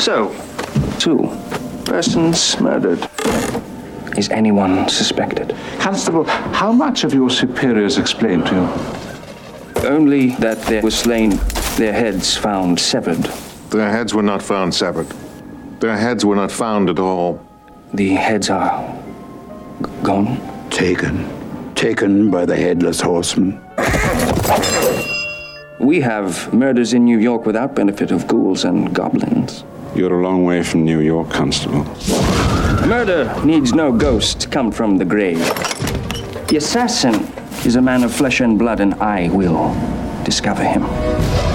So, two persons murdered. Is anyone suspected? Constable, how much have your superiors explained to you? Only that they were slain, their heads found severed. Their heads were not found severed. Their heads were not found at all. The heads are g- gone? Taken. Taken by the headless horseman. We have murders in New York without benefit of ghouls and goblins. You're a long way from New York, Constable. Murder needs no ghost to come from the grave. The assassin is a man of flesh and blood, and I will discover him.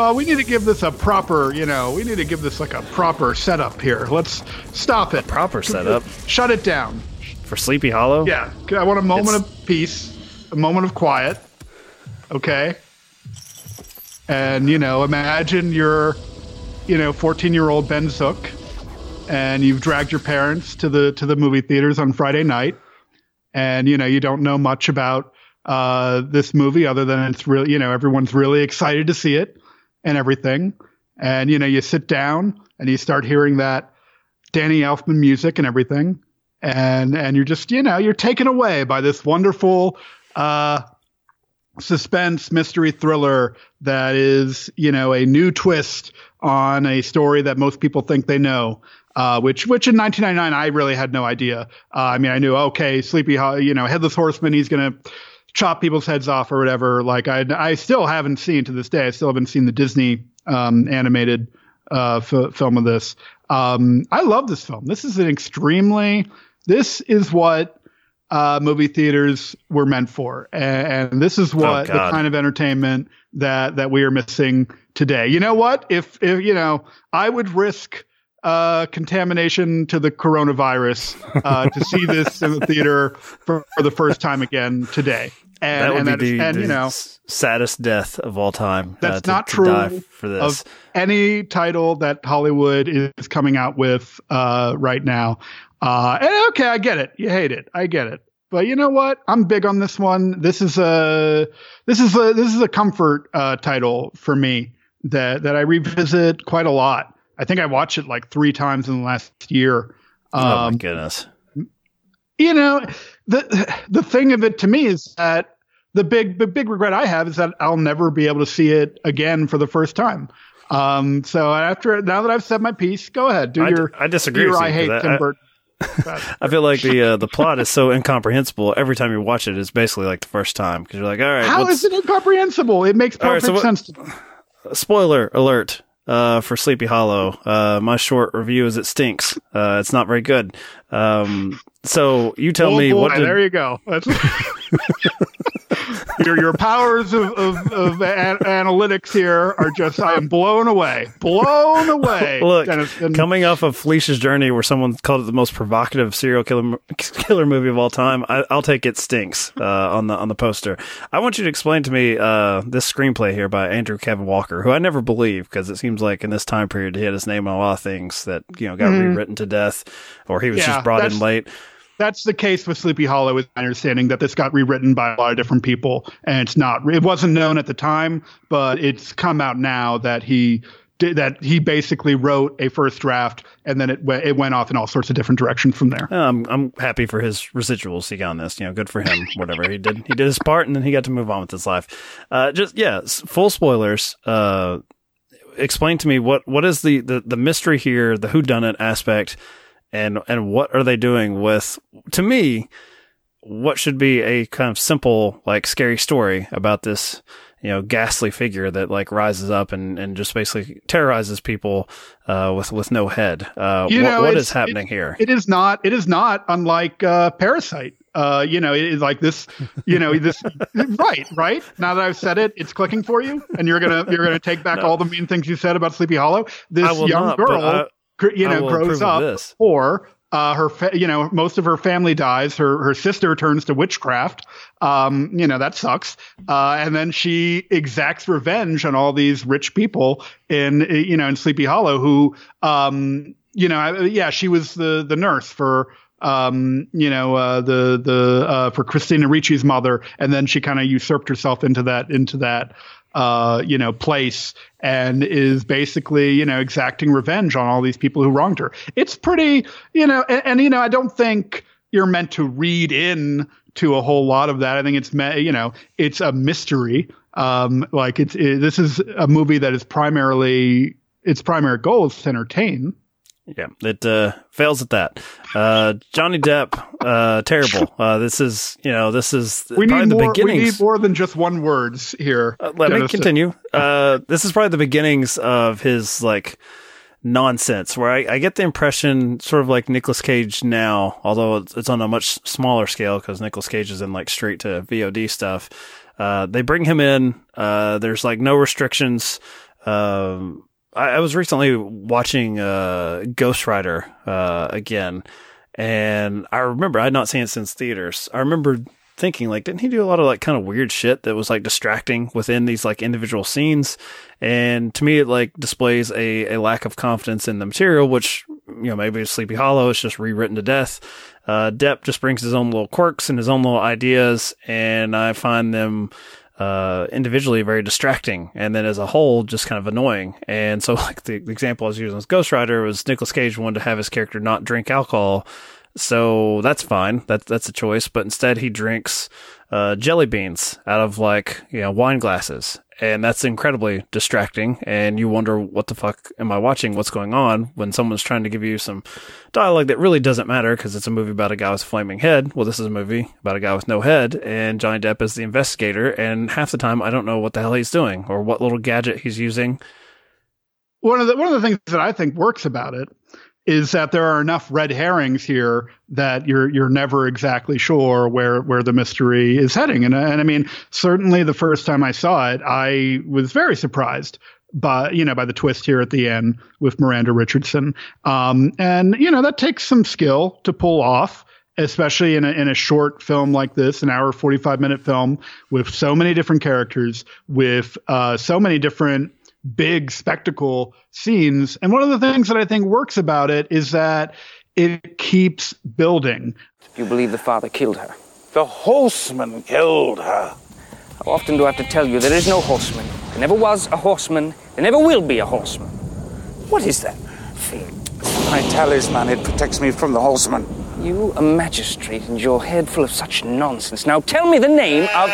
Uh, we need to give this a proper, you know, we need to give this like a proper setup here. Let's stop it. Proper setup Shut it down. for Sleepy Hollow. Yeah. I want a moment It's- of peace, a moment of quiet. Okay. And, you know, imagine you're, you know, 14 year old Ben Zook and you've dragged your parents to the, to the movie theaters on Friday night. And, you know, you don't know much about, uh, this movie other than it's really, you know, everyone's really excited to see it and everything. And, you know, you sit down and you start hearing that Danny Elfman music and everything. And, and you're just, you know, you're taken away by this wonderful, uh, suspense mystery thriller that is, you know, a new twist on a story that most people think they know. Uh, which, which in 1999, I really had no idea. Uh, I mean, I knew, okay, Sleepy, you know, Headless Horseman, he's to chop people's heads off or whatever. Like I, I still haven't seen to this day. I still haven't seen the Disney, um, animated, uh, f- film of this. Um, I love this film. This is an extremely, this is what, uh, movie theaters were meant for. And, and this is what the kind of entertainment that, that we are missing today. You know what? If, if, you know, I would risk, uh, contamination to the coronavirus, uh, to see this in the theater for, for the first time again today. And, that would and be is- the, and, you know, saddest death of all time. that's uh, to- not true for this. of any title that Hollywood is coming out with uh, right now. Uh, and okay, I get it. You hate it. I get it. But you know what? I'm big on this one. This is a this is a this is a comfort uh, title for me that that I revisit quite a lot. I think I watched it like three times in the last year. oh my Um, goodness. you know, the the thing of it to me is that the big the big regret I have is that I'll never be able to see it again for the first time. Um, so after now that I've said my piece, go ahead, do I d- your I disagree your with you, I hate Tim Burton. I feel like the uh, the plot is so incomprehensible. Every time you watch it, it's basically like the first time because you're like, all right, how is it incomprehensible? It makes All right, perfect so what- sense. To spoiler alert. Uh, for Sleepy Hollow. Uh, my short review is it stinks. Uh, it's not very good. Um, so you tell oh, me boy, what. Did... There you go. Your your powers of, of, of an- analytics here are just I am blown away, blown away. Look, Dennis, and- coming off of Felicia's Journey, where someone called it the most provocative serial killer killer movie of all time, I, will take it stinks uh, on the on the poster. I want you to explain to me uh, this screenplay here by Andrew Kevin Walker, who I never believe because it seems like in this time period he had his name on a lot of things that you know got Mhm. rewritten to death, or he was Yeah, just brought in late. That's the case with Sleepy Hollow, is my understanding that this got rewritten by a lot of different people, and it's not. It wasn't known at the time, but it's come out now that he did that. He basically wrote a first draft, and then it went it went off in all sorts of different directions from there. I'm I'm happy for his residuals he got on this. You know, good for him. Whatever he did, he did his part, and then he got to move on with his life. Uh, just yeah, full spoilers. Uh, explain to me what what is the the, the mystery here, the who done it aspect, and and what are they doing with? To me, what should be a kind of simple like scary story about this you know ghastly figure that like rises up and and just basically terrorizes people uh with with no head uh You know, what is happening here It is not. It is not unlike uh, Parasite. Uh, you know, it is like this. You know, this. right, right. Now that I've said it, it's clicking for you, and you're gonna you're gonna take back all the mean things you said about Sleepy Hollow. This young not, girl, I- you know, grows up or uh, her, fa- you know, most of her family dies. Her her sister turns to witchcraft. Um, you know that sucks. Uh, and then she exacts revenge on all these rich people in you know in Sleepy Hollow who, um, you know, yeah, she was the the nurse for um, you know, uh, the the uh, for Christina Ricci's mother, and then she kind of usurped herself into that into that uh, you know place and is basically you know exacting revenge on all these people who wronged her. It's pretty you know, and, and you know, I don't think you're meant to read in to a whole lot of that. I think it's me- you know, it's a mystery. Um, like it's it, this is a movie that is primarily its primary goal is to entertain. Yeah, it uh, fails at that. Uh, Johnny Depp, uh, terrible. Uh, this is, you know, this is We probably need the more. We need more than just one words here. Uh, Let me continue. Uh, this is probably the beginnings of his like nonsense, where I, I get the impression, sort of like Nicolas Cage now, although it's, it's on a much smaller scale because Nicolas Cage is in like straight to VOD stuff. Uh, they bring him in. Uh, there's like no restrictions. Um, I, I was recently watching uh, Ghost Rider uh, again, and I remember I had not seen it since theaters. I remember thinking like, didn't he do a lot of like kind of weird shit that was like distracting within these like individual scenes? And to me, it like displays a, a lack of confidence in the material, which you know maybe it's Sleepy Hollow. It's just rewritten to death. Uh, Depp just brings his own little quirks and his own little ideas, and I find them uh, individually very distracting, and then as a whole, just kind of annoying. And so, like the, the example I was using as Ghost Rider was Nicolas Cage wanted to have his character not drink alcohol, so that's fine. That's that's a choice. But instead, he drinks uh, jelly beans out of like you know wine glasses, and that's incredibly distracting. And you wonder what the fuck am I watching? What's going on when someone's trying to give you some dialogue that really doesn't matter because it's a movie about a guy with a flaming head. Well, this is a movie about a guy with no head, and Johnny Depp is the investigator. And half the time, I don't know what the hell he's doing or what little gadget he's using. one of the one of the things that I think works about it is that there are enough red herrings here that you're you're never exactly sure where where the mystery is heading. And and I mean, certainly the first time I saw it, I was very surprised by you know by the twist here at the end with Miranda Richardson. Um, and you know that takes some skill to pull off especially in a, in a short film like this, an hour, 45 minute film with so many different characters, with uh, so many different big spectacle scenes. And one of the things that I think works about it is that it keeps building. You believe the father killed her? The horseman killed her. How often do I have to tell you there is no horseman? There never was a horseman. There never will be a horseman. What is that? My talisman, it protects me from the horseman. You, a magistrate, and your head full of such nonsense. Now tell me the name of.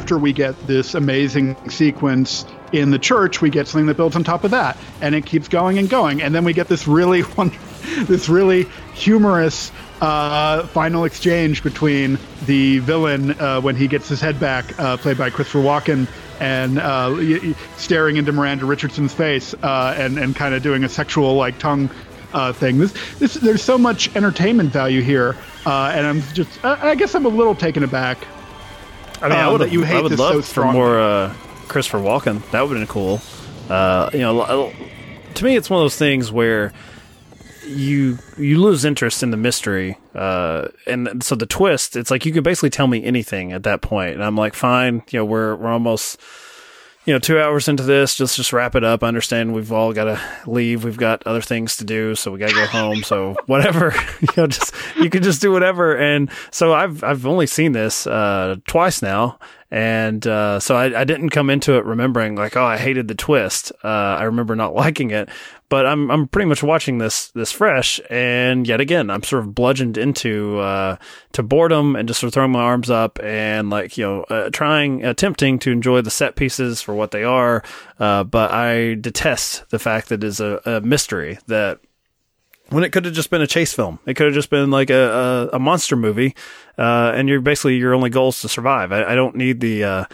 After we get this amazing sequence in the church, we get something that builds on top of that, and it keeps going and going, and then we get this really this really humorous uh, final exchange between the villain uh, when he gets his head back, uh, played by Christopher Walken, and uh, staring into Miranda Richardson's face uh, and and kind of doing a sexual like tongue uh, thing. This, this there's so much entertainment value here, and I'm just I, I, guess I'm a little taken aback. I mean, um, I would you hate I would love so for more Christopher Walken. That would have been cool. you know, to me, it's one of those things where you you lose interest in the mystery, uh, and so the twist. It's like you could basically tell me anything at that point, and I'm like, fine. You know, we're we're almost you know two hours into this. Just just wrap it up. I understand we've all got to leave. We've got other things to do, so we got to go home. So whatever, you know, just you can just do whatever. And so I've I've only seen this uh, twice now, and uh, so I, I, didn't come into it remembering like, oh, I hated the twist. Uh, I remember not liking it, but I'm I'm pretty much watching this this fresh, and yet again, I'm sort of bludgeoned into uh, to boredom and just sort of throwing my arms up and like you know uh, trying attempting to enjoy the set pieces for what they are, uh, but I detest the fact that it's a, a mystery that when it could have just been a chase film. It could have just been like a, a, a monster movie, uh, and you're basically your only goal is to survive. I, I don't need the, uh,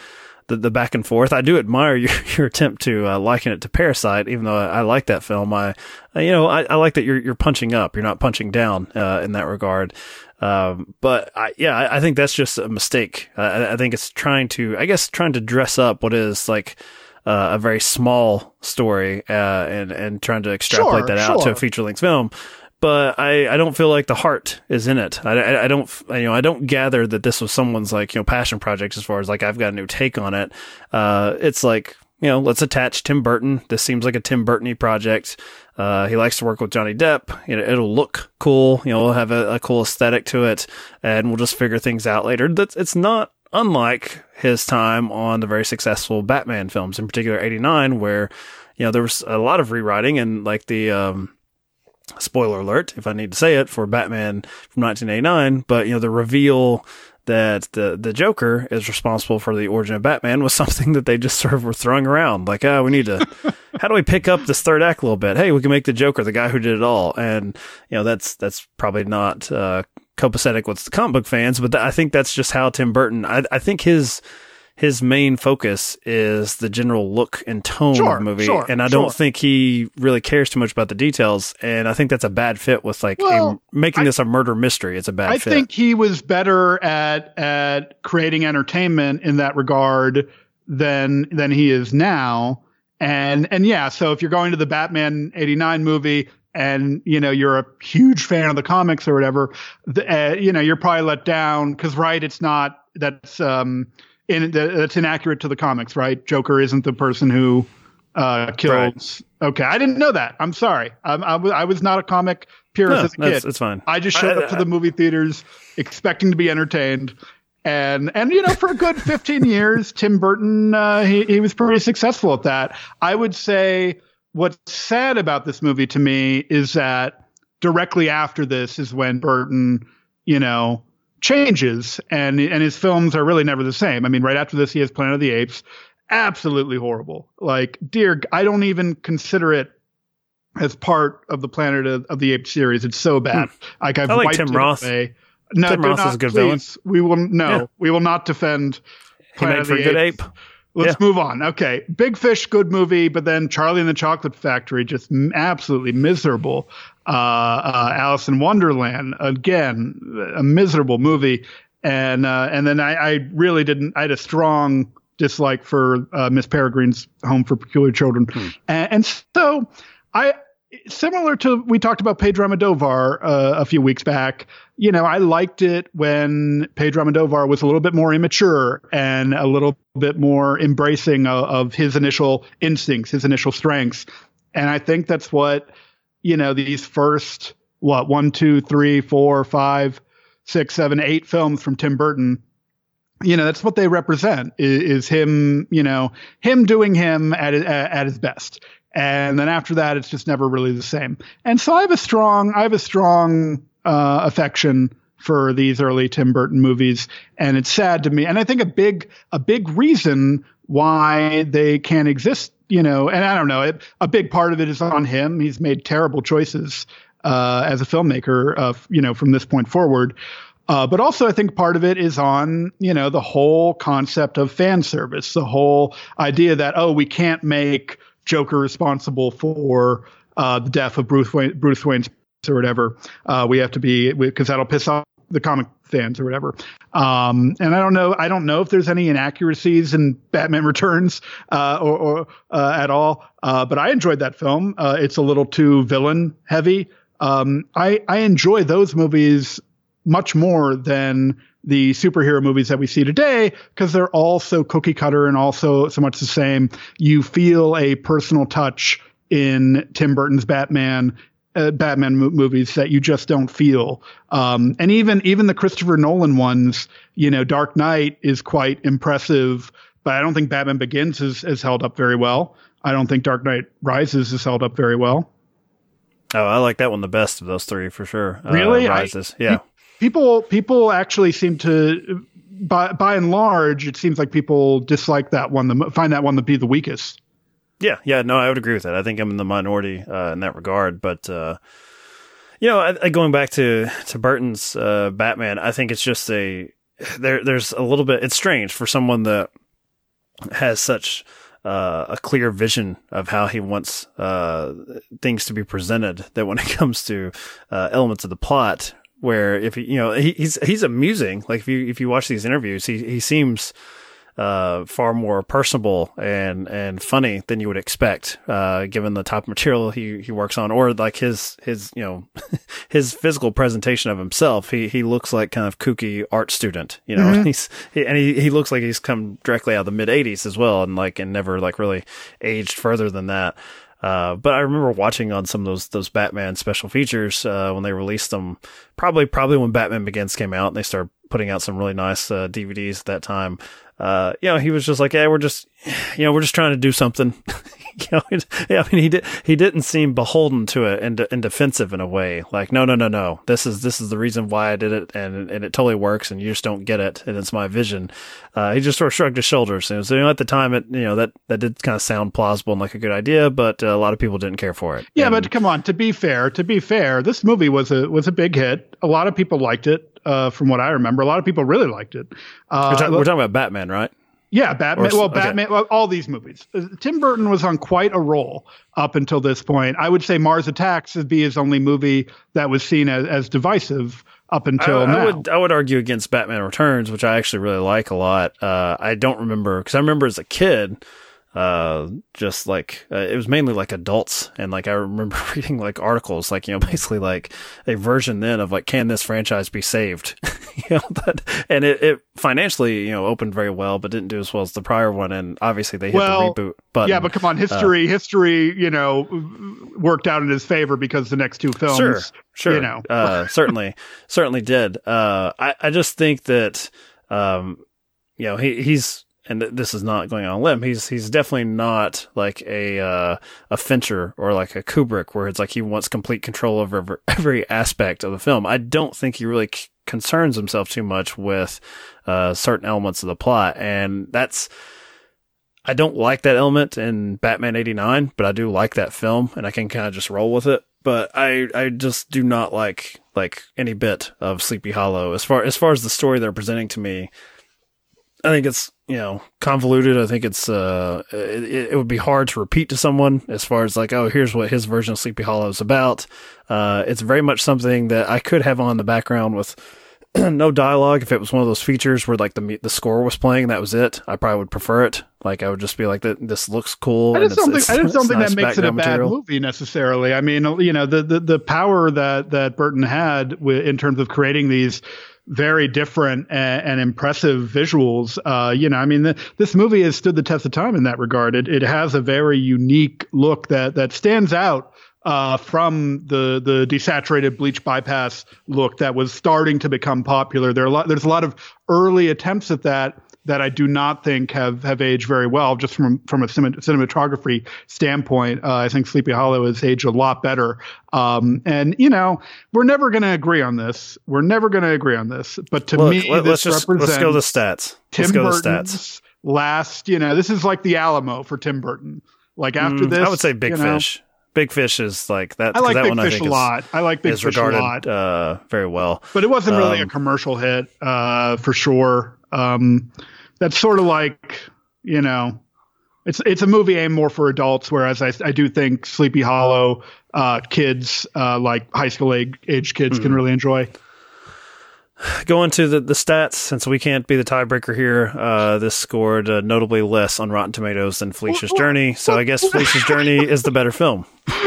the, the back and forth. I do admire your your attempt to uh, liken it to Parasite, even though I, I like that film. I you know I, I, like that you're you're punching up. You're not punching down uh, in that regard. Um, but I, yeah, I, I, think that's just a mistake. I, I think it's trying to, I guess, trying to dress up what is like uh, a very small story uh, and and trying to extrapolate sure, that out sure. to a feature length film. But I, I don't feel like the heart is in it. I, I, I don't you know I don't gather that this was someone's like you know passion project as far as like I've got a new take on it. Uh, it's like you know, let's attach Tim Burton. This seems like a Tim Burtony project. Uh, he likes to work with Johnny Depp. You know, it'll look cool. You know, we'll have a, a, cool aesthetic to it, and we'll just figure things out later. That's it's not unlike his time on the very successful Batman films, in particular 89, where, you know, there was a lot of rewriting and like the, um, spoiler alert, if I need to say it, for Batman from 1989, but, you know, the reveal that the the Joker is responsible for the origin of Batman was something that they just sort of were throwing around. Like, oh, we need to, how do we pick up this third act a little bit? Hey, we can make the Joker the guy who did it all, and you know that's that's probably not uh, copacetic with the comic book fans, but th- I think that's just how Tim Burton. I, I think his his main focus is the general look and tone sure, of the movie, sure, and I sure. don't think he really cares too much about the details. And I think that's a bad fit with like well, a, making I, this a murder mystery. It's a bad. Fit. I fit. think he was better at at creating entertainment in that regard than than he is now. And and yeah, so if you're going to the Batman '89 movie, and you know you're a huge fan of the comics or whatever, the, uh, you know you're probably let down because right, it's not that's um in that's inaccurate to the comics, right? Joker isn't the person who uh killed. Right. Okay, I didn't know that. I'm sorry. I, I, was not a comic purist no, as a kid. It's fine. I just showed I, up to the movie theaters expecting to be entertained. And and you know for a good 15 years Tim Burton uh, he he was pretty successful at that. I would say what's sad about this movie to me is that directly after this is when Burton, you know, changes and and his films are really never the same. I mean, right after this he has Planet of the Apes, absolutely horrible. Like, dear, I don't even consider it as part of the Planet of, of the Apes series. It's so bad. Hmm. Like I've I like Tim Roth. Away. No, Tim Roth not, is a good please. villain. We will no, yeah. we will not defend. Planet he made for a good ape. Let's yeah. move on. Okay. Big Fish, good movie, but then Charlie and the Chocolate Factory, just absolutely miserable. Uh, uh, Alice in Wonderland, again, a miserable movie. And, uh, and then I, I, really didn't, I had a strong dislike for, uh, Miss Peregrine's Home for Peculiar Children. Hmm. And, and, so I, similar to, we talked about Pedro Almodovar, uh, a few weeks back you know, I liked it when Pedro Almodovar was a little bit more immature and a little bit more embracing of, of, his initial instincts, his initial strengths. And I think that's what, you know, these first, what, one, two, three, four, five, six, seven, eight films from Tim Burton, you know, that's what they represent is, is him, you know, him doing him at, at his best. And then after that, it's just never really the same. And so I have a strong, I have a strong uh, affection for these early Tim Burton movies, and it's sad to me. And I think a big a big reason why they can't exist, you know, and I don't know, it, a big part of it is on him. He's made terrible choices uh, as a filmmaker, you know, from this point forward. Uh, but also, I think part of it is on, you know, the whole concept of fan service, the whole idea that, oh, we can't make Joker responsible for uh, the death of Bruce Wayne, Bruce Wayne or whatever. Uh, we have to be, because that'll piss off the comic fans or whatever. Um, and I don't know, I don't know if there's any inaccuracies in Batman Returns uh, or, or uh, at all. Uh, but I enjoyed that film. Uh, it's a little too villain heavy. Um, I I enjoy those movies much more than the superhero movies that we see today because they're all so cookie cutter and also so much the same. You feel a personal touch in Tim Burton's Batman uh, Batman mo- movies that you just don't feel. Um, and even even the Christopher Nolan ones, you know, Dark Knight is quite impressive, but I don't think Batman Begins is, is held up very well. I don't think Dark Knight Rises is held up very well. Oh, I like that one the best of those three for sure. Really, uh, Rises, I, yeah. People people actually seem to, by by and large, it seems like people dislike that one, the, find that one to be the weakest. Yeah, yeah, no, I would agree with that. I think I'm in the minority uh, in that regard, but uh, you know, I, I, going back to to Burton's uh, Batman, I think it's just a there. There's a little bit. It's strange for someone that has such uh, a clear vision of how he wants uh, things to be presented. That when it comes to uh, elements of the plot, where if you know, he, he's he's amusing. Like if you if you watch these interviews, he he seems uh, far more personable and and funny than you would expect, uh, given the type of material he, he works on, or like his his you know his physical presentation of himself. He he looks like kind of kooky art student, you know. Mm-hmm. He's he, and he he looks like he's come directly out of the mid '80s as well, and like and never like really aged further than that. Uh, but I remember watching on some of those those Batman special features uh, when they released them. Probably probably when Batman Begins came out, and they started putting out some really nice uh, DVDs at that time uh, you know, he was just like, "Yeah, we're just, you know, we're just trying to do something." you know, yeah, I mean, he did, he didn't seem beholden to it and, and defensive in a way. Like, no, no, no, no, this is this is the reason why I did it, and and it totally works, and you just don't get it, and it's my vision. Uh, he just sort of shrugged his shoulders, and so you know, at the time, it you know that that did kind of sound plausible and like a good idea, but uh, a lot of people didn't care for it. Yeah, and, but come on, to be fair, to be fair, this movie was a was a big hit. A lot of people liked it. Uh, from what I remember, a lot of people really liked it. Uh, we're, we're talking about Batman, right? Yeah, Batman. Or, well, Batman. Okay. Well, all these movies. Uh, Tim Burton was on quite a roll up until this point. I would say Mars Attacks would be his only movie that was seen as, as divisive up until I, now. I would I would argue against Batman Returns, which I actually really like a lot. Uh, I don't remember because I remember as a kid uh, just like uh, it was mainly like adults. And like I remember reading like articles like you know basically like a version then of like can this franchise be saved? You know that and it, it financially you know opened very well but didn't do as well as the prior one. And obviously they hit well, the reboot but yeah but come on history uh, history you know worked out in his favor because the next two films sure sure. you know. Uh, certainly certainly did. Uh I I just think that um you know he he's and th- this is not going on a limb. He's he's definitely not like a uh, a Fincher or like a Kubrick, where it's like he wants complete control over every aspect of the film. I don't think he really c- concerns himself too much with uh, certain elements of the plot, and that's. I don't like that element in Batman '89, but I do like that film, and I can kind of just roll with it. But I I just do not like like any bit of Sleepy Hollow as far as far as the story they're presenting to me. I think it's you know convoluted. I think it's uh it, it, would be hard to repeat to someone as far as like oh here's what his version of Sleepy Hollow is about. Uh, it's very much something that I could have on the background with no dialogue. If it was one of those features where like the the score was playing, that was it. I probably would prefer it. Like I would just be like that. This looks cool. I did something. It's, I did something nice that makes it a bad material. movie necessarily. I mean, you know, the the, the power that that Burton had in terms of creating these very different and, and impressive visuals. Uh, you know, I mean, the, this movie has stood the test of time in that regard. It, it has a very unique look that that stands out uh, from the the desaturated bleach bypass look that was starting to become popular. There are a lot, there's a lot of early attempts at that that I do not think have, have aged very well, just from from a cinematography standpoint. Uh, I think Sleepy Hollow has aged a lot better. Um, and you know, we're never going to agree on this. We're never going to agree on this. But to Look, me, let, this us just represents let's go to the stats. Tim let's go to the stats. last. You know, this is like the Alamo for Tim Burton. Like after Mm, this, I would say Big you know, Fish. Big Fish is like that. I like that Big one I Fish a lot. I like Big is Fish a regarded lot. Uh, very well. but it wasn't really a Um, commercial hit uh, for sure. Um, that's sort of like you know, it's it's a movie aimed more for adults, whereas I, I do think Sleepy Hollow uh, kids uh, like high school age, age kids Hmm. can really enjoy. Going to the, the stats, since we can't be the tiebreaker here, uh, this scored uh, notably less on Rotten Tomatoes than Felicia's Journey. So I guess Felicia's Journey is the better film.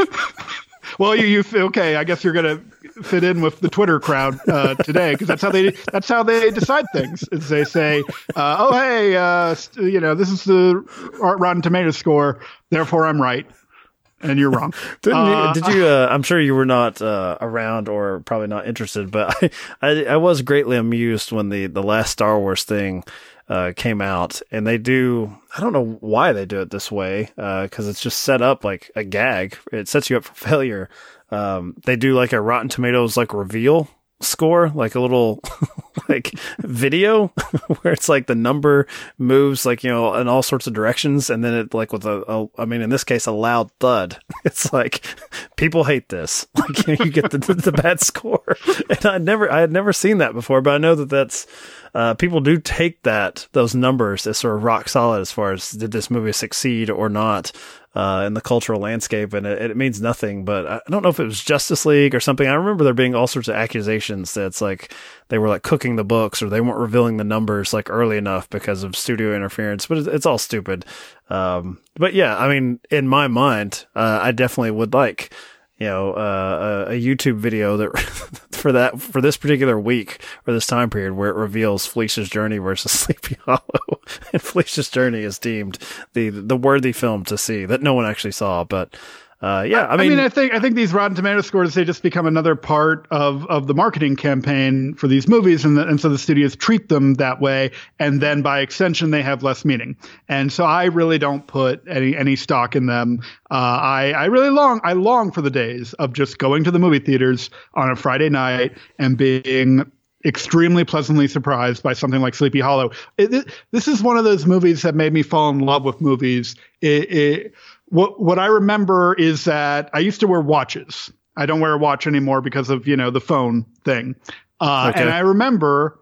Well, you you okay? I guess you're gonna fit in with the Twitter crowd uh, today because that's how they that's how they decide things. Is they say, uh, "Oh, hey, uh, you know, this is the Art Rotten Tomatoes score, therefore I'm right," and you're wrong. Didn't Uh, you, did you? Uh, I'm sure you were not uh, around or probably not interested, but I, I, I was greatly amused when the the last Star Wars thing uh, came out, and they do. I don't know why they do it this way, because it's just set up like a gag. It sets you up for failure. Um, they do like a Rotten Tomatoes like reveal score, like a little like video where it's like the number moves like you know in all sorts of directions, and then it like with a, a I mean in this case a loud thud. It's like people hate this. Like you, know, you get the, the bad score, and I never I had never seen that before, but I know that that's uh, people do take that those numbers as sort of rock solid as far as did this movie succeed or not uh, in the cultural landscape, and it, it means nothing. But I don't know if it was Justice League or something. I remember there being all sorts of accusations that it's like they were like cooking the books or they weren't revealing the numbers like early enough because of studio interference. But it's, it's all stupid. Um, but yeah, I mean, in my mind, uh, I definitely would like you know, uh, a, a YouTube video that for that for this particular week or this time period where it reveals Felicia's Journey versus Sleepy Hollow, and Felicia's Journey is deemed the the worthy film to see that no one actually saw. But uh, yeah, I mean, I think I think these Rotten Tomato scores they just become another part of of the marketing campaign for these movies, and the, and so the studios treat them that way, and then by extension they have less meaning. And so I really don't put any any stock in them. Uh, I I really long I long for the days of just going to the movie theaters on a Friday night and being extremely pleasantly surprised by something like Sleepy Hollow. It, it, this is one of those movies that made me fall in love with movies. It, it, what what I remember is that I used to wear watches. I don't wear a watch anymore because of you know the phone thing. Uh, Okay. And I remember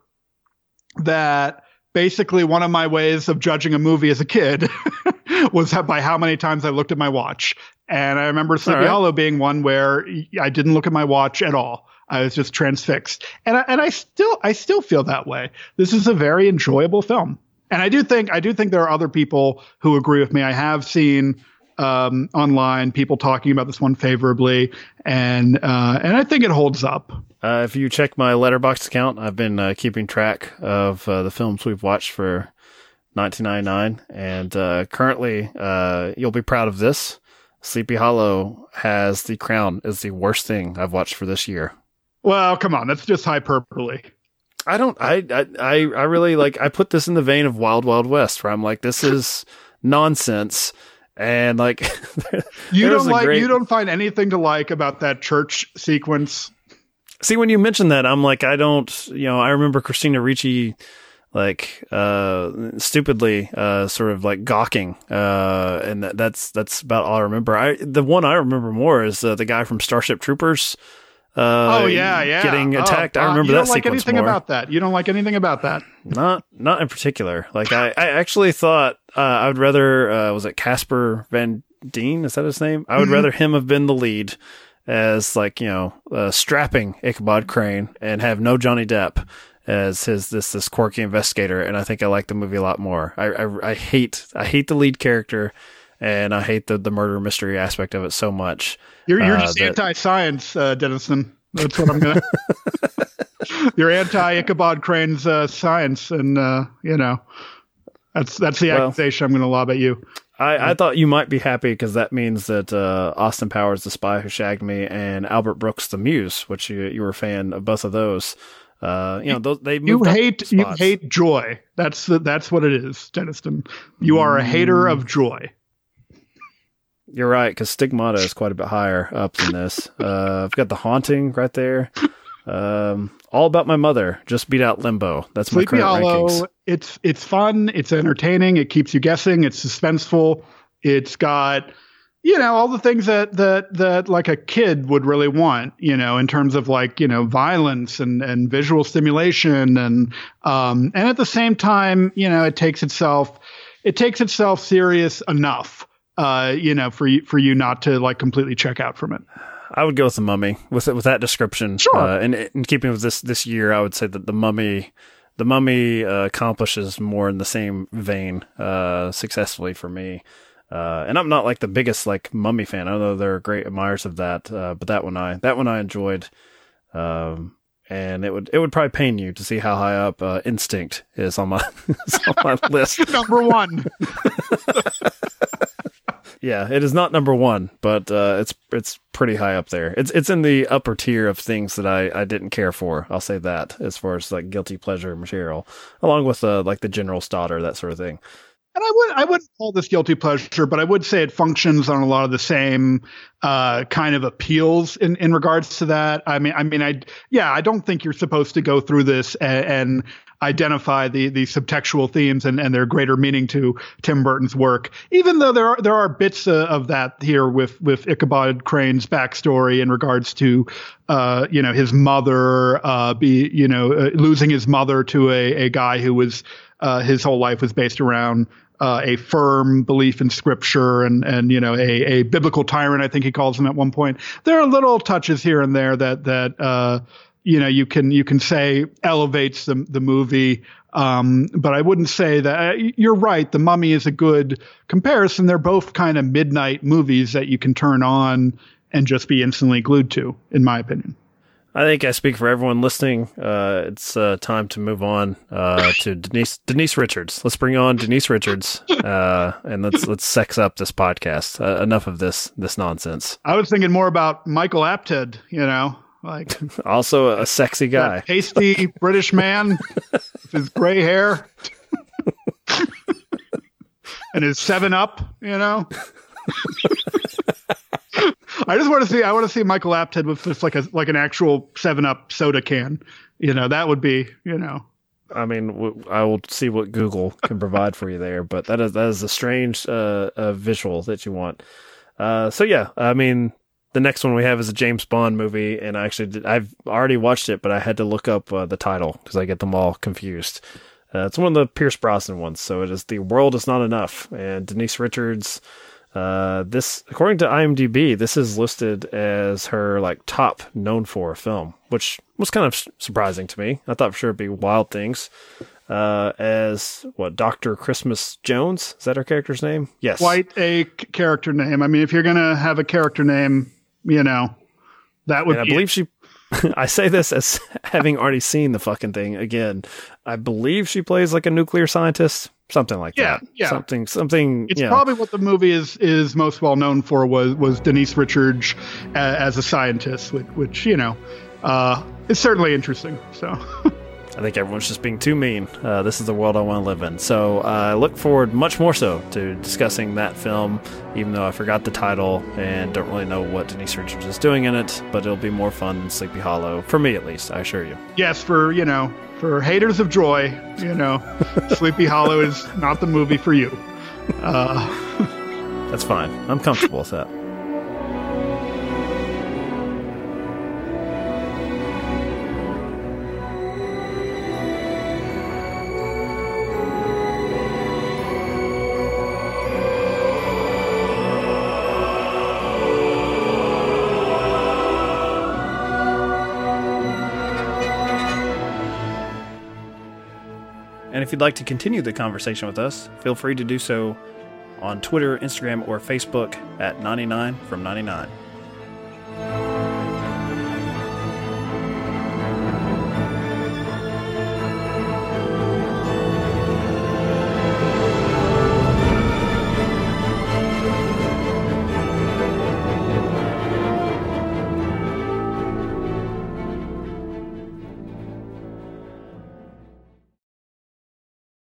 that basically one of my ways of judging a movie as a kid was by how many times I looked at my watch. And I remember Sleepy right. Hollow being one where I didn't look at my watch at all. I was just transfixed. And I, and I still I still feel that way. This is a very enjoyable film. And I do think I do think there are other people who agree with me. I have seen um, online people talking about this one favorably, and uh, and I think it holds up. Uh, if you check my Letterboxd account, I've been uh, keeping track of uh, the films we've watched for 1999, and uh, currently, uh, you'll be proud of this. Sleepy Hollow has the crown as the worst thing I've watched for this year. Well, come on, that's just hyperbole. I don't. I I I I really like. I put this in the vein of Wild Wild West, where I'm like, this is nonsense, and like, You don't like great- you don't find anything to like about that church sequence. See, when you mention that, I'm like, I don't, you know, I remember Christina Ricci, like, uh, stupidly, uh, sort of like gawking, uh, and that, that's, that's about all I remember. I, the one I remember more is, uh, the guy from Starship Troopers, uh, oh yeah, yeah. getting Oh, attacked. I God, remember you don't like sequence anything more. about that. You don't like anything about that. Not, not in particular. Like, I, I actually thought, uh, I would rather, uh, was it Casper Van Dien? Is that his name? I would Mhm. rather him have been the lead as like, you know, uh, strapping Ichabod Crane and have no Johnny Depp as his, this, this quirky investigator. And I think I like the movie a lot more. I, I, I hate, I hate the lead character and I hate the, the murder mystery aspect of it so much. You're you're uh, just that- anti-science, uh, Deniston. That's what I'm gonna. you're anti-Ichabod Crane's uh, science, and uh, you know, that's that's the Well- accusation I'm gonna lob at you. I, I thought you might be happy because that means that uh, Austin Powers, the spy who shagged me, and Albert Brooks, the muse, which you you were a fan of both of those, Uh, you know, those, they You hate you hate joy. That's the, that's what it is, Deniston. You are a hater of joy. You're right, because Stigmata is quite a bit higher up than this. Uh, I've got The Haunting right there. Um, All About My Mother just beat out Limbo. That's my Sleepy current Hollow. rankings. It's it's fun. It's entertaining. It keeps you guessing. It's suspenseful. It's got you know all the things that that that like a kid would really want. You know, in terms of like you know violence and and visual stimulation and um and at the same time you know it takes itself it takes itself serious enough. Uh, you know, for you for you not to like completely check out from it. I would go with The Mummy with with that description. Sure. Uh, and in keeping with this this year, I would say that The Mummy. The Mummy uh, accomplishes more in the same vein uh, successfully for me. Uh, and I'm not like the biggest like Mummy fan. I know they're great admirers of that, uh, but that one I that one I enjoyed. Um, and it would it would probably pain you to see how high up uh, Instinct is on my is on my list. Number one. Yeah, it is not number one, but uh, it's it's pretty high up there. It's it's in the upper tier of things that I, I didn't care for. I'll say that as far as like guilty pleasure material, along with uh, like the General's Daughter that sort of thing. And I would I wouldn't call this guilty pleasure, but I would say it functions on a lot of the same uh, kind of appeals in, in regards to that. I mean, I mean, I yeah, I don't think you're supposed to go through this and, and identify the the subtextual themes and, and their greater meaning to Tim Burton's work. Even though there are there are bits uh, of that here with with Ichabod Crane's backstory in regards to uh, you know his mother uh, be you know uh, losing his mother to a a guy who was uh, his whole life was based around uh, a firm belief in scripture and and you know a, a biblical tyrant I think he calls him at one point. There are little touches here and there that that uh, you know you can you can say elevates the the movie. Um, but I wouldn't say that you're right. The Mummy is a good comparison. They're both kind of midnight movies that you can turn on and just be instantly glued to, in my opinion. I think I speak for everyone listening. Uh, it's uh, time to move on uh, to Denise Denise Richards. Let's bring on Denise Richards, uh, and let's let's sex up this podcast. Uh, enough of this this nonsense. I was thinking more about Michael Apted. You know, like Also a sexy guy. that pasty British man with his gray hair and his Seven Up. You know. I just want to see. I want to see Michael Apted with just like a like an actual Seven Up soda can. You know, that would be. You know, I mean, w- I will see what Google can provide for you there, but that is that is a strange uh, uh, visual that you want. Uh, so yeah, I mean, the next one we have is a James Bond movie, and I actually did, I've already watched it, but I had to look up uh, the title because I get them all confused. Uh, it's one of the Pierce Brosnan ones, so it is "The World Is Not Enough," and Denise Richards. Uh, this, according to IMDb, this is listed as her like top known for film, which was kind of surprising to me. I thought for sure it'd be Wild Things. Uh, as what Doctor Christmas Jones is that her character's name? Yes. quite a character name. I mean, if you're gonna have a character name, you know, that would and I be believe she. I say this as having already seen the fucking thing again. I believe she plays like a nuclear scientist, something like Yeah, that. yeah. something, something. It's know. probably what the movie is is most well known for was was Denise Richards uh, as a scientist, which, which you know uh, is certainly interesting. So I think everyone's just being too mean. Uh, this is the world I want to live in. So uh, I look forward much more so to discussing that film, even though I forgot the title and don't really know what Denise Richards is doing in it. But it'll be more fun than Sleepy Hollow for me, at least. I assure you. yes, for you know for haters of joy, you know, Sleepy Hollow is not the movie for you. Uh, That's fine. I'm comfortable with that. If you'd like to continue the conversation with us, feel free to do so on Twitter, Instagram, or Facebook at 99 from 99.